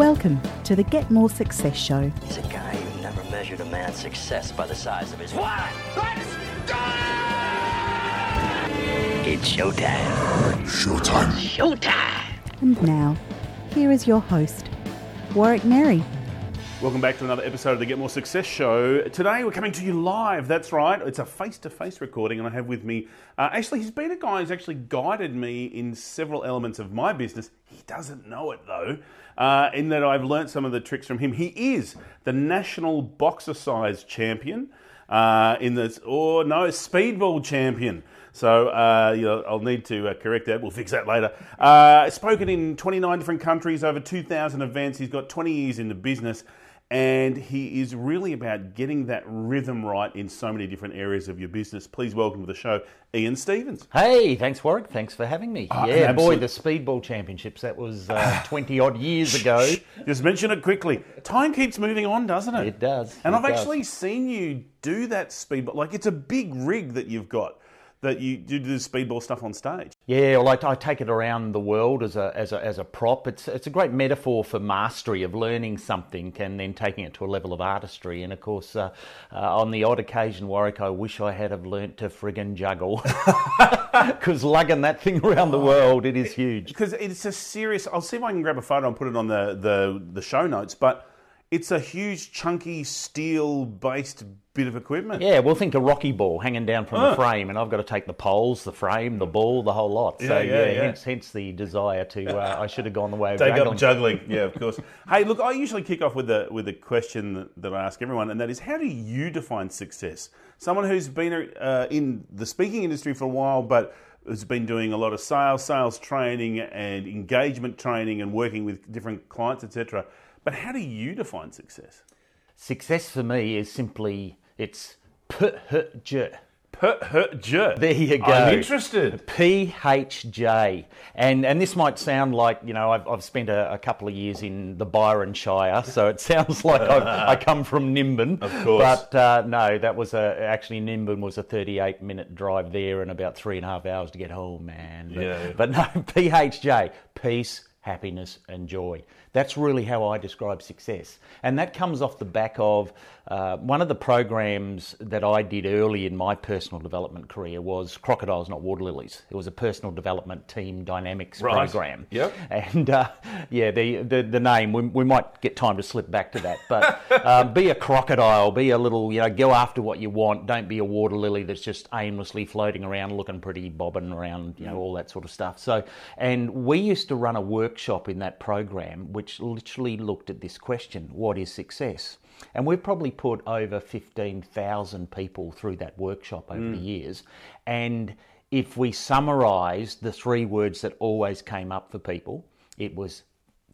Welcome to the Get More Success Show. He's a guy who never measured a man's success by the size of his wallet. Let's go! It's showtime. Showtime. Showtime! And now, here is your host, Warwick Merry. Welcome back to another episode of the Get More Success Show. Today we're coming to you live. That's right. It's a face-to-face recording, and I have with me. Uh, actually, he's been a guy who's actually guided me in several elements of my business. He doesn't know it though. Uh, in that I've learnt some of the tricks from him. He is the national boxercise champion. Uh, in this, or no, speedball champion. So uh, you know, I'll need to uh, correct that. We'll fix that later. Uh, spoken in 29 different countries, over 2,000 events. He's got 20 years in the business, and he is really about getting that rhythm right in so many different areas of your business. Please welcome to the show, Ian Stephens. Hey, thanks, Warwick. Thanks for having me. Ah, yeah, boy, the Speedball Championships, that was uh, 20 odd years ago. Just mention it quickly. Time keeps moving on, doesn't it? It does, And it I've does. actually seen you do that speedball. Like it's a big rig that you've got that you do the speedball stuff on stage. Yeah, well, I, I take it around the world as a, as, a, as a prop. It's, it's a great metaphor for mastery of learning something and then taking it to a level of artistry. And of course, uh, uh, on the odd occasion, Warwick, I wish I had have learnt to friggin' juggle. Because lugging that thing around the world, it is huge. because it's a serious. I'll see if I can grab a photo and put it on the the, the show notes. But it's a huge, chunky steel based bit of equipment. Yeah, well, think a rocky ball hanging down from Oh. the frame, and I've got to take the poles, the frame, the ball, the whole lot. So Yeah, yeah, yeah, yeah. hence hence the desire to. Uh, I should have gone the way of Take juggling. up juggling, yeah, of course. hey, look, I usually kick off with the with a question that, that I ask everyone, and that is, how do you define success? Someone who's been uh, in the speaking industry for a while, but has been doing a lot of sales, sales training, and engagement training, and working with different clients, etc. But how do you define success? Success for me is simply it's PHJ. PHJ. There you go. I'm interested. PHJ. And and this might sound like, you know, I've, I've spent a, a couple of years in the Byron Shire, so it sounds like I've, I come from Nimbin. Of course. But uh, no, that was a, actually Nimbin was a 38 minute drive there and about three and a half hours to get home, man. But, Yeah. but no, PHJ, peace, happiness, and joy. That's really how I describe success. And that comes off the back of uh, one of the programs that I did early in my personal development career was Crocodiles Not Water Lilies. It was a personal development team dynamics Right. program. Yep. And uh, yeah, the, the the name we, we might get time to slip back to that, but um, be a crocodile, be a little you know, go after what you want. Don't be a water lily that's just aimlessly floating around, looking pretty, bobbing around, you know, all that sort of stuff. So, and we used to run a workshop in that program which literally looked at this question: What is success? And we've probably put over 15,000 people through that workshop over the mm. years. And if we summarise the three words that always came up for people, it was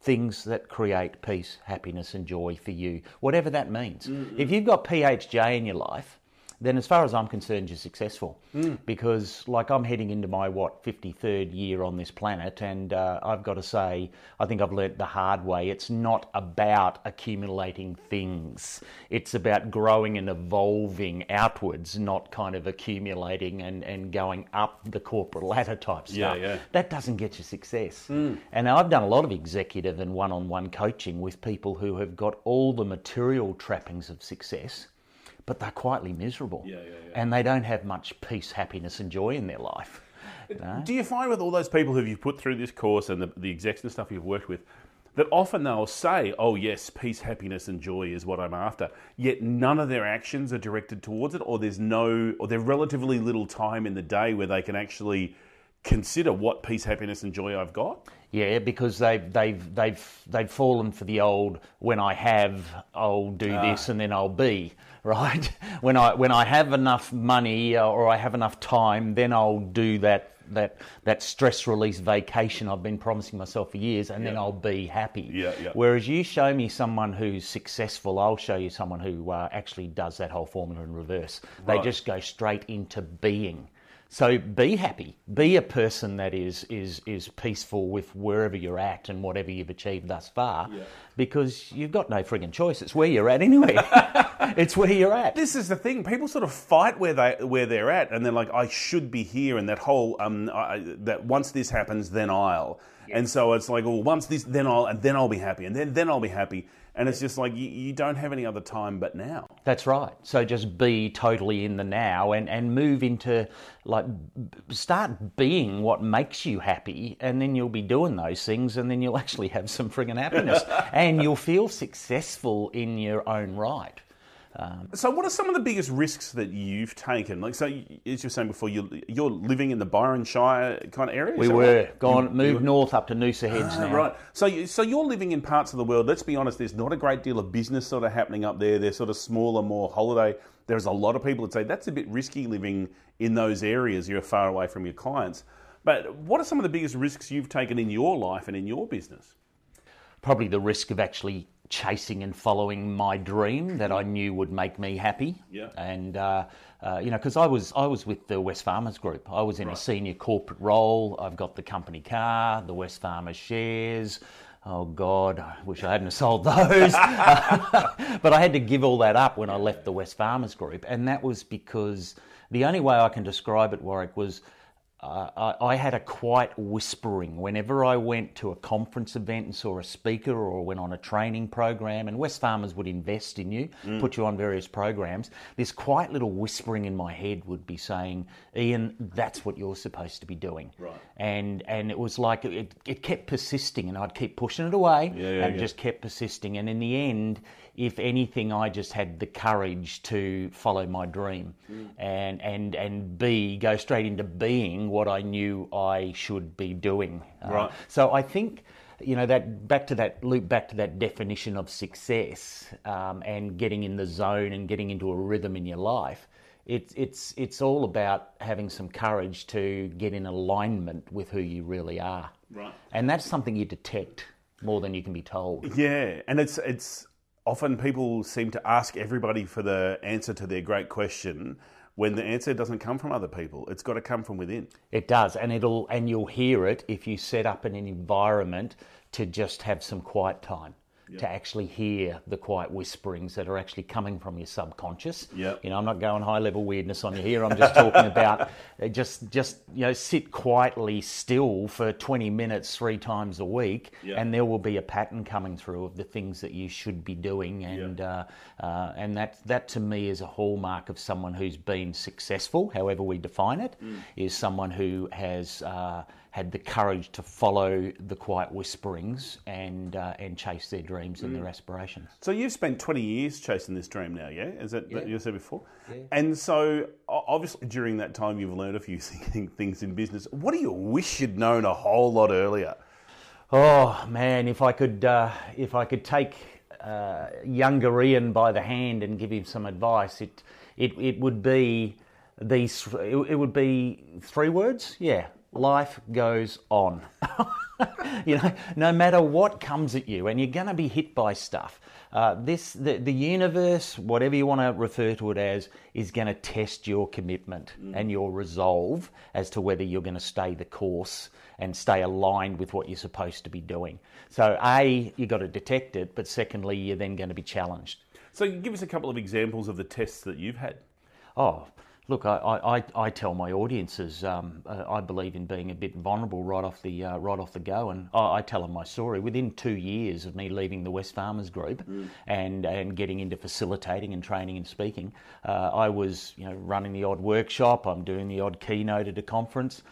things that create peace, happiness, and joy for you, whatever that means. If you've got PHJ in your life, then as far as I'm concerned, you're successful. Because, like, I'm heading into my, what, 53rd year on this planet, and uh, I've got to say, I think I've learnt the hard way. It's not about accumulating things, it's about growing and evolving outwards, not kind of accumulating and, and going up the corporate ladder type stuff. Yeah, yeah. That doesn't get you success. And I've done a lot of executive and one on one coaching with people who have got all the material trappings of success, but they're quietly miserable. And they don't have much peace, happiness, and joy in their life. Do you find with all those people who you've put through this course and the, the execs and stuff you've worked with, that often they'll say, oh, yes, peace, happiness, and joy is what I'm after, yet none of their actions are directed towards it, or there's no, or there's relatively little time in the day where they can actually consider what peace, happiness, and joy I've got? Yeah, because they've they've they've they've fallen for the old when I have I'll do this and then I'll be right. When I when I have enough money uh, or I have enough time, then I'll do that that that stress release vacation I've been promising myself for years, and then I'll be happy. Yeah, yeah. Whereas you show me someone who's successful, I'll show you someone who uh, actually does that whole formula in reverse. They just go straight into being. So be happy. Be a person that is is is peaceful with wherever you're at and whatever you've achieved thus far, because you've got no frigging choice. It's where you're at anyway. it's where you're at. This is the thing. People sort of fight where they where they're at, and they're like, "I should be here," and that whole um, I, that once this happens, then I'll. And so it's like, well, once this, then I'll, and then I'll be happy, and then then I'll be happy. And it's just like you, you don't have any other time but now. That's right. So just be totally in the now and, and move into like start being what makes you happy, and then you'll be doing those things, and then you'll actually have some friggin' happiness, and you'll feel successful in your own right. So, what are some of the biggest risks that you've taken? Like, so as you were saying before, you you're living in the Byron Shire kind of area. We were right? gone, moved north up to Noosa Heads Ah, now. Right. So, you, so you're living in parts of the world. Let's be honest. There's not a great deal of business sort of happening up there. They're sort of smaller, more holiday. There's a lot of people that say that's a bit risky living in those areas. You're far away from your clients. But what are some of the biggest risks you've taken in your life and in your business? Probably the risk of actually chasing and following my dream that I knew would make me happy. Yeah. And uh, uh, you know, because I was I was with the Wesfarmers Group. I was in a senior corporate role. I've got the company car, the Wesfarmers shares. Oh God, I wish I hadn't sold those. but I had to give all that up when I left the Wesfarmers Group, and that was because the only way I can describe it, Warwick, was uh, I, I had a quiet whispering whenever I went to a conference event and saw a speaker or went on a training program, and Wesfarmers would invest in you, put you on various programs. This quiet little whispering in my head would be saying, "Ian, that's what you're supposed to be doing." Right. And and it was like it, it kept persisting, and I'd keep pushing it away, Yeah, yeah, and yeah. just kept persisting. And in the end, if anything, I just had the courage to follow my dream, Mm. and and and be go straight into being what I knew I should be doing. Uh, Right. so I think. You know that back to that loop back to that definition of success um, and getting in the zone and getting into a rhythm in your life. It's it's it's all about having some courage to get in alignment with who you really are. Right. And that's something you detect more than you can be told. Yeah, and it's it's often people seem to ask everybody for the answer to their great question when the answer doesn't come from other people. It's got to come from within. It does, and it'll and you'll hear it if you set up an environment to just have some quiet time. To actually hear the quiet whisperings that are actually coming from your subconscious. Yep. You know, I'm not going high level weirdness on you here. I'm just talking about uh, just just you know sit quietly still for 20 minutes three times a week, Yep. and there will be a pattern coming through of the things that you should be doing, and uh, uh, and that that to me is a hallmark of someone who's been successful, however we define it, is someone who has uh, had the courage to follow the quiet whisperings and uh, and chase their dreams and their aspirations. So you've spent 20 years chasing this dream now, yeah? Is that Yeah. you said before? And so obviously during that time you've learned a few things in business. What do you wish you'd known a whole lot earlier? Oh man, if I could, uh, if I could take uh, younger Ian by the hand and give him some advice, it it, it would be these. It would be three words. Yeah, life goes on. you know, no matter what comes at you, and you're going to be hit by stuff. Uh, this the, the universe, whatever you want to refer to it as, is going to test your commitment and your resolve as to whether you're going to stay the course and stay aligned with what you're supposed to be doing. So, a you've got to detect it, but secondly, you're then going to be challenged. So give us a couple of examples of the tests that you've had. Oh, look, I, I, I- tell my audiences um, uh, I believe in being a bit vulnerable right off the uh, right off the go, and I, I tell them my story. Within two years of me leaving the Wesfarmers Group and and getting into facilitating and training and speaking, uh, I was you know running the odd workshop. I'm doing the odd keynote at a conference.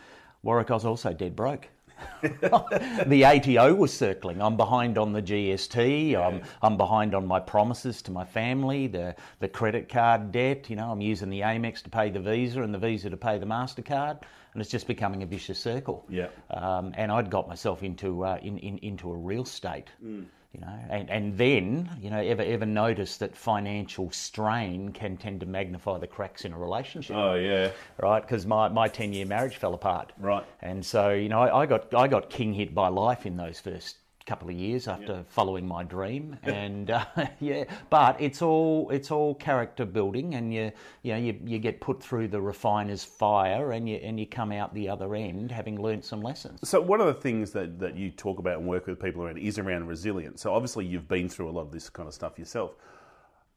Warwick, I was also dead broke. the ATO was circling. I'm behind on the GST. I'm, I'm behind on my promises to my family, the, the credit card debt. You know, I'm using the Amex to pay the Visa and the Visa to pay the MasterCard. And it's just becoming a vicious circle. Yeah. Um, and I'd got myself into, uh, in, in, into a real state. Mm. You know, and, and then, you know, ever ever notice that financial strain can tend to magnify the cracks in a relationship Oh yeah. right? Because my, my 10 year marriage fell apart. Right. And so, you know, I, I got I got king hit by life in those first couple of years after following my dream. And uh, yeah, but it's all it's all character building, and you you know you, you get put through the refiner's fire, and you and you come out the other end having learnt some lessons. So one of the things that, that you talk about and work with people around is around resilience. So obviously you've been through a lot of this kind of stuff yourself.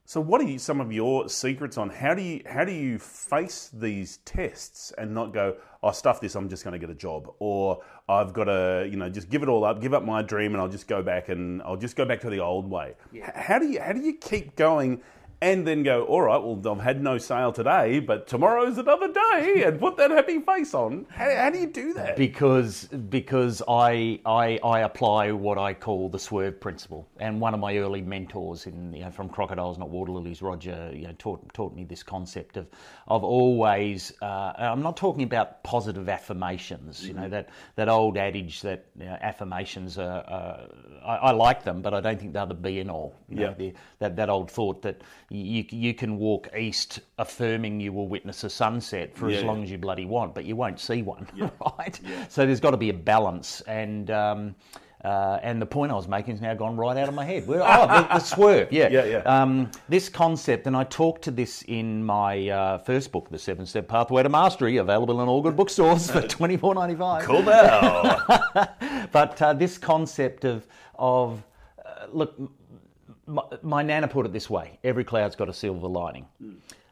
So, what are you, some of your secrets on how do you how do you face these tests and not go, "Oh, stuff this, I'm just going to get a job," or "I've got to, you know, just give it all up, give up my dream, and I'll just go back and I'll just go back to the old way." H- How do you how do you keep going? And then go, all right, well, I've had no sale today, but tomorrow's another day, and put that happy face on. How, how do you do that? because because I, I I apply what I call the swerve principle, and one of my early mentors in you know, from Crocodiles Not Water Lilies, Roger, you know, taught taught me this concept of of always. Uh, I'm not talking about positive affirmations, you know that that old adage that you know, affirmations are. Uh, I, I like them, but I don't think they're the be and all. Yeah. the, that that old thought that you you can walk east affirming you will witness a sunset for Yeah, as yeah. long as you bloody want, but you won't see one, right? So there's got to be a balance, and um, uh, and the point I was making has now gone right out of my head. Oh, the, the swerve, yeah, Yeah, yeah. Um, this concept, and I talked to this in my uh, first book, The Seven Step Pathway to Mastery, available in all good bookstores for twenty four ninety five. Cool now. But uh, this concept of of uh, look, my, my nana put it this way: every cloud's got a silver lining.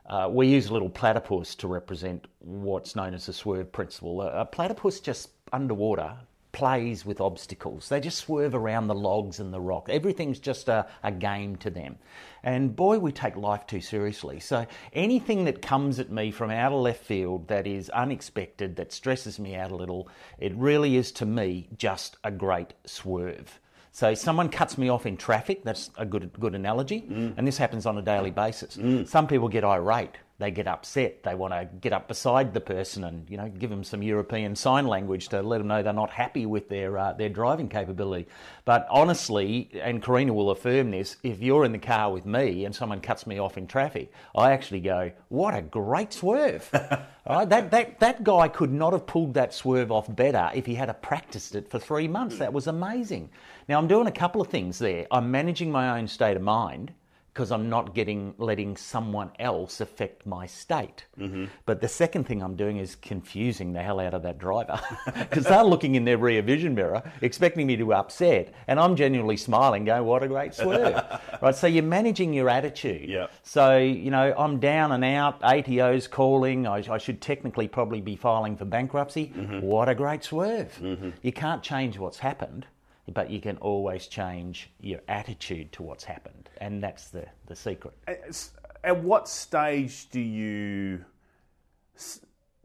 Uh, we use a little platypus to represent what's known as the swerve principle. A, a platypus just underwater plays with obstacles. They just swerve around the logs and the rock. Everything's just a, a game to them. And boy, we take life too seriously. So anything that comes at me from out of left field that is unexpected, that stresses me out a little, it really is to me just a great swerve. So someone cuts me off in traffic. That's a good good analogy, mm. and this happens on a daily basis. Mm. Some people get irate. They get upset. They want to get up beside the person and you know give them some European sign language to let them know they're not happy with their uh, their driving capability. But honestly, and Karina will affirm this, if you're in the car with me and someone cuts me off in traffic, I actually go, "What a great swerve!" All right, that, that, that guy could not have pulled that swerve off better if he had practiced it for three months. That was amazing. Now, I'm doing a couple of things there. I'm managing my own state of mind because I'm not getting letting someone else affect my state. Mm-hmm. But the second thing I'm doing is confusing the hell out of that driver because they're looking in their rear vision mirror expecting me to upset, and I'm genuinely smiling, going, "What a great swerve!" right. So you're managing your attitude. Yeah. So, you know, I'm down and out, ATO's calling, I, I should technically probably be filing for bankruptcy. Mm-hmm. What a great swerve. Mm-hmm. You can't change what's happened, but you can always change your attitude to what's happened. And that's the, the secret. At- At what stage do you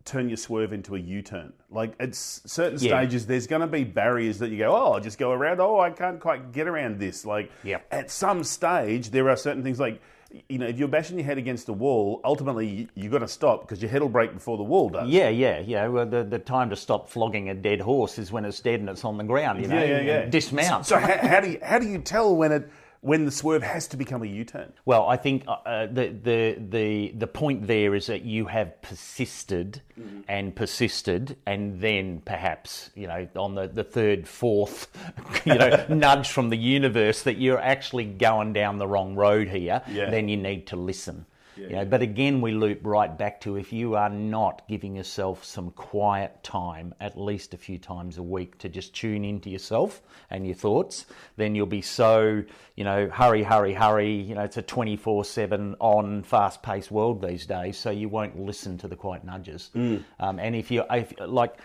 turn your swerve into a U-turn? Like at certain Yeah. stages, there's going to be barriers that you go, oh, I'll just go around. Oh, I can't quite get around this. Like Yep. at some stage, there are certain things like. You know, if you're bashing your head against a wall, ultimately you've got to stop because your head will break before the wall does. Yeah, yeah, yeah. Well, the, the time to stop flogging a dead horse is when it's dead and it's on the ground, you know. yeah, yeah. yeah. Dismount. So, how, how do you how do you tell when it when the swerve has to become a U-turn? Well, I think uh, uh, the, the the the point there is that you have persisted and persisted, and then perhaps you know on the, the third, fourth, you know, nudge from the universe that you're actually going down the wrong road here. Yeah. Then you need to listen. You know, but again, we loop right back to if you are not giving yourself some quiet time, at least a few times a week, to just tune into yourself and your thoughts, then you'll be so, you know, hurry, hurry, hurry. You know, it's a 24 7 on, fast paced world these days, so you won't listen to the quiet nudges. Um, and if you, if, like,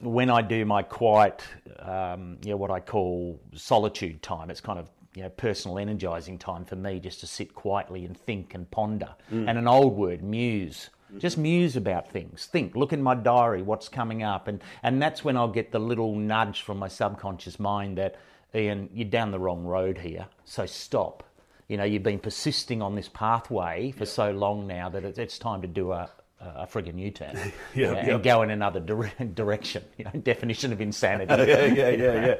when I do my quiet, um, you know, what I call solitude time, it's kind of you know personal energizing time for me just to sit quietly and think and ponder. Mm. And an old word, muse. Just mm-hmm. muse about things. Think. Look in my diary. What's coming up, and and that's when I'll get the little nudge from my subconscious mind that Ian, you're down the wrong road here. So stop. You know, you've been persisting on this pathway for so long now that it's, it's time to do a, a friggin' U-turn Yeah, and yeah. go in another dire- direction. You know, definition of insanity. yeah, yeah, yeah, yeah.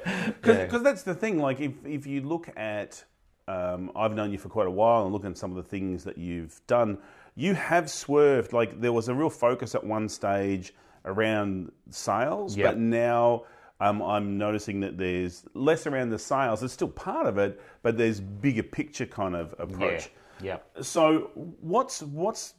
Yeah. Because that's the thing. Like, if if you look at, um, I've known you for quite a while, and look at some of the things that you've done, you have swerved. Like, there was a real focus at one stage around sales, Yep. but now. Um, I'm noticing that there's less around the sales. It's still part of it, but there's bigger picture kind of approach. Yeah. So, what's what's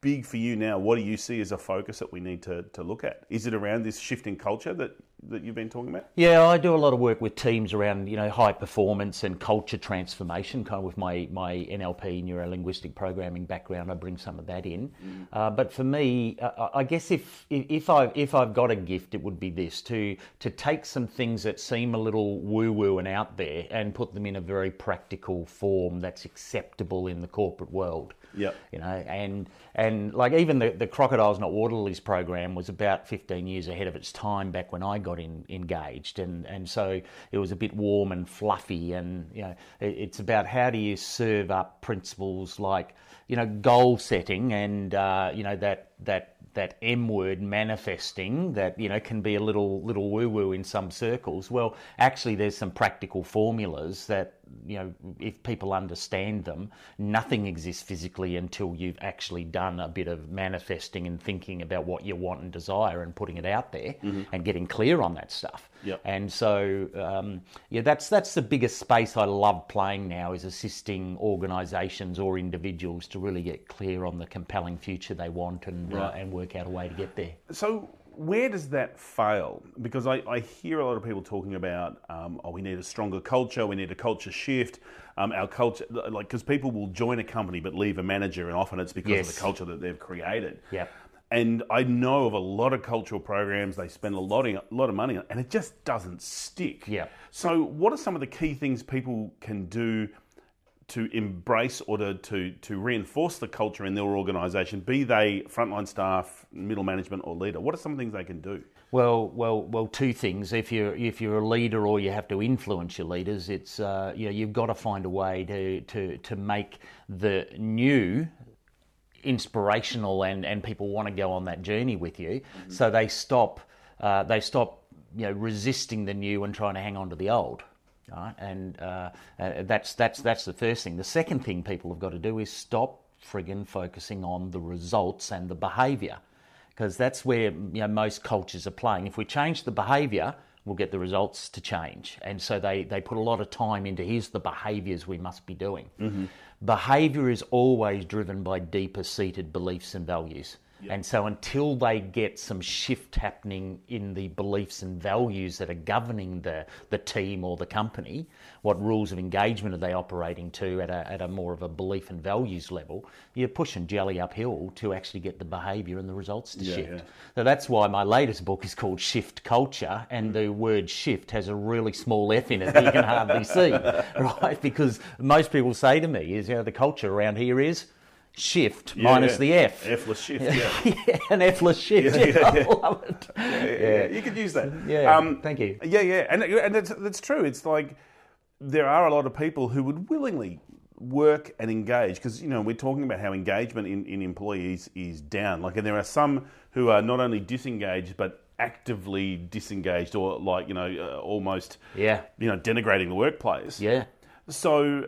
big for you now? What do you see as a focus that we need to, to look at? Is it around this shift in culture that that you've been talking about? Yeah, I do a lot of work with teams around you know high performance and culture transformation. Kind of with my my NLP neuro linguistic programming background, I bring some of that in. Uh, but for me, uh, I guess if if I if I've got a gift, it would be this to to take some things that seem a little woo woo and out there and put them in a very practical form that's acceptable in the corporate world. Yep. You know, and and like even the, the Crocodiles Not Water Lilies program was about 15 years ahead of its time back when I got in, engaged, and and so it was a bit warm and fluffy, and you know, it, it's about how do you serve up principles like you know goal setting and uh, you know that that that M word manifesting that you know can be a little little woo woo in some circles. Well, actually, there's some practical formulas that you know if people understand them, nothing exists physically until you've actually done a bit of manifesting and thinking about what you want and desire and putting it out there and getting clear on that stuff. Yep. And so, um, yeah, that's that's the biggest space I love playing now is assisting organisations or individuals to really get clear on the compelling future they want and uh, and work out a way to get there. So where does that fail? Because I, I hear a lot of people talking about, um, oh, we need a stronger culture, we need a culture shift. Um, our culture, like, because people will join a company but leave a manager, and often it's because of the culture that they've created. Yep. And I know of a lot of cultural programs they spend a lot, of, a lot of money on, and it just doesn't stick. Yep. So, what are some of the key things people can do to embrace or to, to, to reinforce the culture in their organisation, be they frontline staff, middle management, or leader? What are some things they can do? Well, well, well. Two things. If you're if you're a leader or you have to influence your leaders, it's uh, you know you've got to find a way to to to make the new inspirational and and people want to go on that journey with you. So they stop uh, they stop you know resisting the new and trying to hang on to the old. Right? And uh, uh, that's that's that's the first thing. The second thing people have got to do is stop friggin' focusing on the results and the behaviour because that's where you know most cultures are playing. If we change the behaviour, we'll get the results to change. And so they, they put a lot of time into here's the behaviours we must be doing. Mm-hmm. Behaviour is always driven by deeper seated beliefs and values. And so until they get some shift happening in the beliefs and values that are governing the, the team or the company, what rules of engagement are they operating to at a, at a more of a belief and values level, you're pushing jelly uphill to actually get the behaviour and the results to Yeah, shift. yeah. So that's why my latest book is called Shift Culture, and the word shift has a really small F in it that you can hardly see, right? Because most people say to me, is you know, the culture around here is shift minus yeah. the F. F-less shift, yeah. yeah, an F-less shift. Yeah, Yeah, yeah, I love it. yeah, you could use that. Yeah, um, thank you. Yeah, yeah, and and that's, that's true. It's like there are a lot of people who would willingly work and engage because you know we're talking about how engagement in, in employees is down. Like, and there are some who are not only disengaged but actively disengaged or like you know uh, almost Yeah. you know denigrating the workplace. Yeah. So,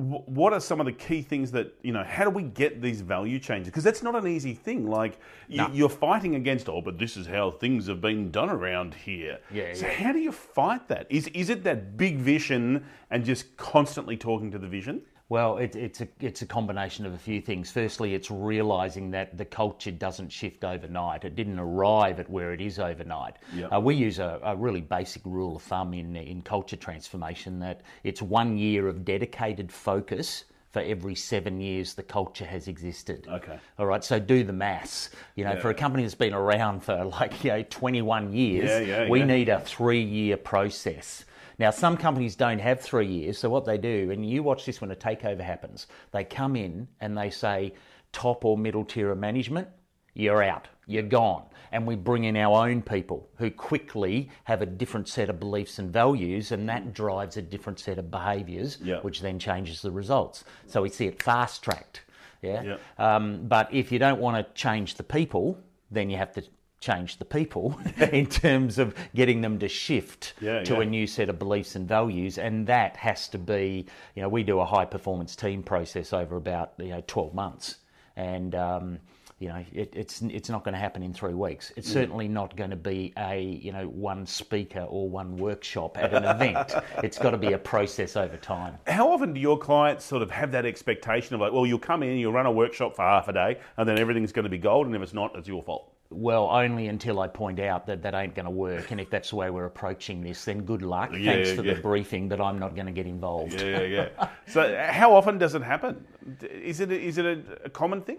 what are some of the key things that you know? How do we get these value changes? Because that's not an easy thing. Like you, you're fighting against, oh, but this is how things have been done around here. Yeah, So yeah. how do you fight that? Is is it that big vision and just constantly talking to the vision? Well, it, it's a it's a combination of a few things. Firstly, it's realizing that the culture doesn't shift overnight. It didn't arrive at where it is overnight. Yep. Uh, we use a, a really basic rule of thumb in in culture transformation that it's one year of dedicated focus for every seven years the culture has existed. Okay. All right. So do the maths. You know, Yeah. for a company that's been around for like you know 21 years, Yeah, yeah, we need a three year process. Now, some companies don't have three years, so what they do, and you watch this when a takeover happens, they come in and they say, top or middle tier of management, you're out, you're gone. And we bring in our own people who quickly have a different set of beliefs and values, and that drives a different set of behaviours, Yeah. which then changes the results. So we see it fast tracked. Yeah. Yeah. Um, but if you don't want to change the people, then you have to change the people in terms of getting them to shift Yeah, to yeah. a new set of beliefs and values and that has to be you know we do a high performance team process over about you know 12 months. And um, you know it, it's it's not going to happen in three weeks. It's certainly not going to be a you know one speaker or one workshop at an event. It's got to be a process over time. How often do your clients sort of have that expectation of like, well, you'll come in, you'll run a workshop for half a day, and then everything's going to be gold, and if it's not, it's your fault. Well, only until I point out that that ain't going to work. And if that's the way we're approaching this, then good luck. Yeah, Thanks for yeah. the briefing, but I'm not going to get involved. Yeah, yeah, yeah. so, how often does it happen? Is it a, is it a, a common thing?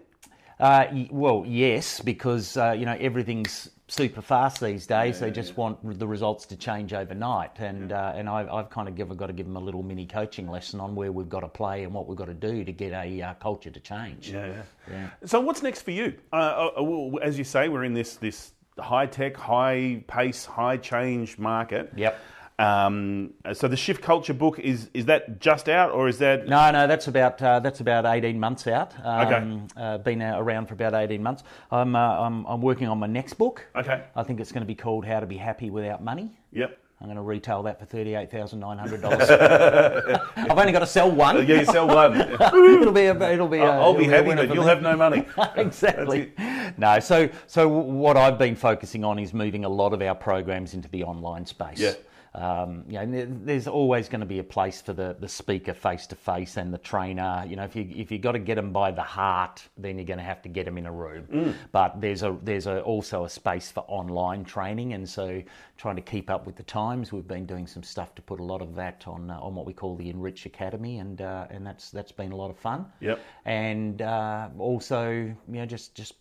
Uh, well, yes, because uh, you know everything's super fast these days. they just want the results to change overnight, and uh, and I've, I've kind of give, got to give them a little mini coaching lesson on where we've got to play and what we've got to do to get a uh, culture to change. Yeah, yeah. So, what's next for you? Uh, uh, well, as you say, we're in this this high tech, high pace, high change market. Yep. Um, so, the shift culture book is is that just out, or is that? No, no, that's about uh, that's about eighteen months out. Okay. Um, uh, been around for about eighteen months. I'm, uh, I'm I'm working on my next book. Okay. I think it's going to be called How to Be Happy Without Money. Yep. I'm going to retail that for thirty-eight thousand nine hundred dollars. I've only got to sell one. Yeah, you sell one. it'll be a, it'll be. A, I'll be happy, but you'll me. have no money. exactly. No, so so what I've been focusing on is moving a lot of our programs into the online space. Yeah. Um, you know, there's always going to be a place for the, the speaker face to face and the trainer. You know, if you if you got to get them by the heart, then you're going to have to get them in a room. Mm. But there's a there's a, also a space for online training, and so trying to keep up with the times, we've been doing some stuff to put a lot of that on uh, on what we call the Enrich Academy, and uh, and that's that's been a lot of fun. Yep. And uh, also, you know, just just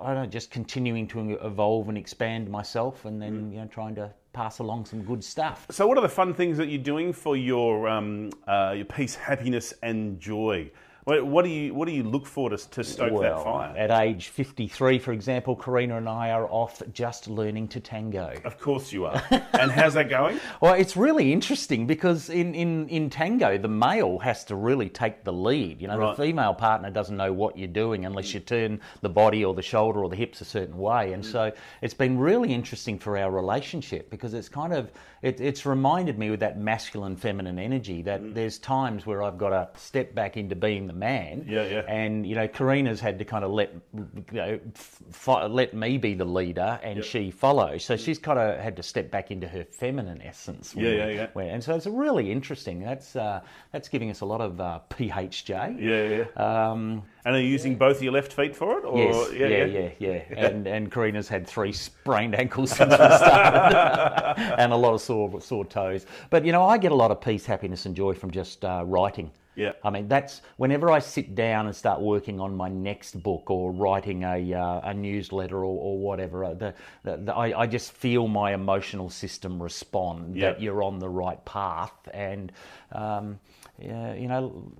I don't know, just continuing to evolve and expand myself, and then you know, trying to pass along some good stuff. So, what are the fun things that you're doing for your um, uh, your peace, happiness, and joy? What, what do you what do you look for to, to stoke that fire? at age 53, for example, Karina and I are off just learning to tango. Of course you are. and how's that going? Well, it's really interesting because in, in, in tango, the male has to really take the lead. You know, Right. the female partner doesn't know what you're doing unless you turn the body or the shoulder or the hips a certain way. And so it's been really interesting for our relationship because it's kind of, it, it's reminded me with that masculine feminine energy that mm. there's times where I've got to step back into being the man. Yeah, yeah. And, you know, Karina's had to kind of let, you know, fo- let me be the leader and she follow. So she's kind of had to step back into her feminine essence. Yeah, yeah, yeah. Where- and so it's really interesting. That's uh, that's giving us a lot of uh, PHJ. Yeah, yeah. Um, And are you using both your left feet for it? Or, yes, yeah, yeah, yeah, And and Karina's had three sprained ankles since we started, and a lot of sore sore toes. But you know, I get a lot of peace, happiness, and joy from just uh, writing. Yeah. I mean, that's whenever I sit down and start working on my next book or writing a, uh, a newsletter or, or whatever, uh, the, the, the, I, I just feel my emotional system respond Yeah. that you're on the right path. And, um, yeah, you know,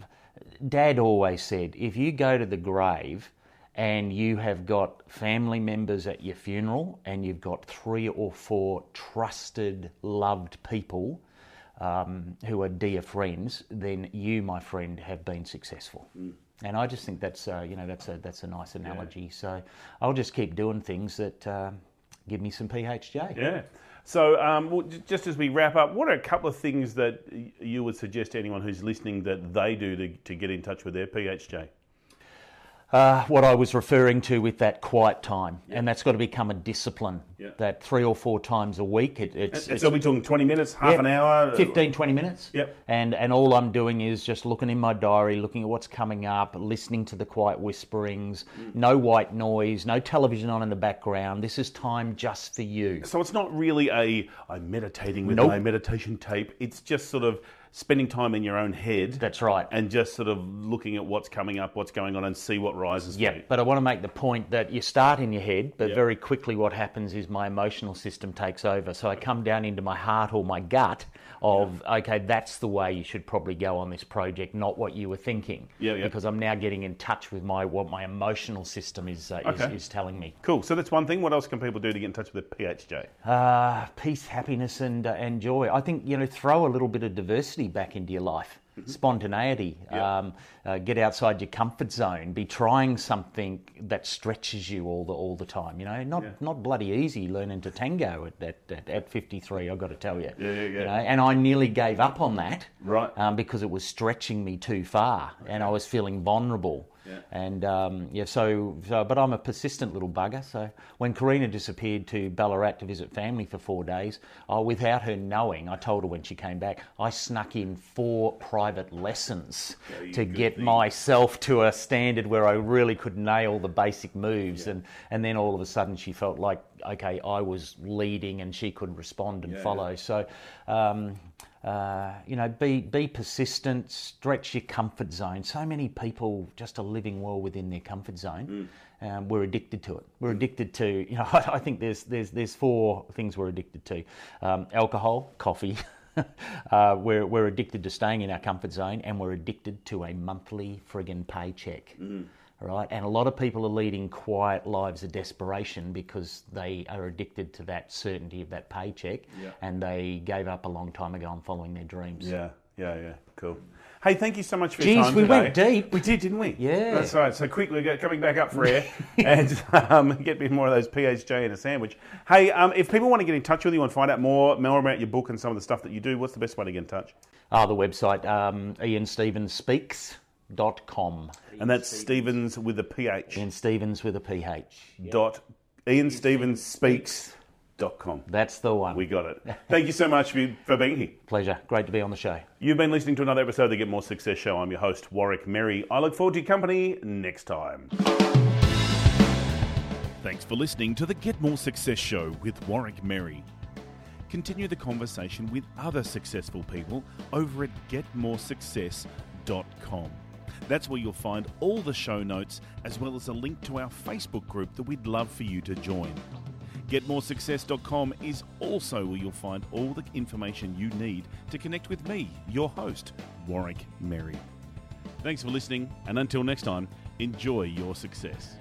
Dad always said if you go to the grave and you have got family members at your funeral and you've got three or four trusted, loved people um, who are dear friends, then you, my friend, have been successful. And I just think that's uh, you know that's a that's a nice analogy. So I'll just keep doing things that uh, give me some PHJ. Yeah. So, um, well, just as we wrap up, what are a couple of things that you would suggest to anyone who's listening that they do to, to get in touch with their PHJ? Uh, what I was referring to with that quiet time, and that's got to become a discipline. Yeah. That three or four times a week, it, it's, And it's so we're talking 20 minutes, half Yep. an hour? 15, 20 minutes. Yep. And and all I'm doing is just looking in my diary, looking at what's coming up, listening to the quiet whisperings, Mm. no white noise, no television on in the background. This is time just for you. So it's not really a I'm meditating with Nope. my meditation tape. It's just sort of spending time in your own head. That's right. And just sort of looking at what's coming up, what's going on, and see what rises. Yeah, but I want to make the point that you start in your head, but Yep. very quickly what happens is my emotional system takes over. So I come down into my heart or my gut of, okay, that's the way you should probably go on this project, not what you were thinking. Yeah, yeah. Because I'm now getting in touch with my what my emotional system is, uh, Okay. is, is telling me. Cool. So that's one thing. What else can people do to get in touch with their PHJ? Uh, peace, happiness, and uh, and joy. I think you know, throw a little bit of diversity back into your life. Spontaneity. Yeah. Um, uh, get outside your comfort zone. Be trying something that stretches you all the all the time. You know, not not bloody easy learning to tango at at, at, at 53. I've got to tell you. Yeah, yeah, yeah. You know, and I nearly gave up on that. Right. Um, because it was stretching me too far, and I was feeling vulnerable. Yeah. And um, yeah, so, so but I'm a persistent little bugger. So when Karina disappeared to Ballarat to visit family for four days, I, without her knowing, I told her when she came back, I snuck in four private lessons Yeah, to get thing. myself to a standard where I really could nail the basic moves. And and then all of a sudden she felt like okay, I was leading and she could respond and Yeah, follow. So. Um, uh, you know, be be persistent, stretch your comfort zone. So many people just are living well within their comfort zone. Um, we're addicted to it. We're addicted to, you know, I think there's there's there's four things we're addicted to: um, alcohol, coffee. uh, we're we're addicted to staying in our comfort zone, and we're addicted to a monthly friggin' paycheck. Right, and a lot of people are leading quiet lives of desperation because they are addicted to that certainty of that paycheck, Yeah. and they gave up a long time ago on following their dreams. Yeah, yeah, yeah. Cool. Hey, thank you so much for your Geez, time we today. went deep. We did, didn't we? Yeah. That's right. So quickly, coming back up for air and um, get a bit more of those PHJ in a sandwich. Hey, um, if people want to get in touch with you and find out more, more about your book and some of the stuff that you do, what's the best way to get in touch? Ah, the website, um, ianstevenspeaks.com. And that's Stephens with a PH. Ian Stephens with a PH. Dot Ian Stephens speaks. Dot com. That's the one. We got it. Thank you so much for, for being here. Pleasure. Great to be on the show. You've been listening to another episode of the Get More Success Show. I'm your host, Warwick Merry. I look forward to your company next time. Thanks for listening to the Get More Success Show with Warwick Merry. Continue the conversation with other successful people over at getmoresuccess.com. That's where you'll find all the show notes as well as a link to our Facebook group that we'd love for you to join. GetMoreSuccess.com is also where you'll find all the information you need to connect with me, your host, Warwick Merry. Thanks for listening, and until next time, enjoy your success.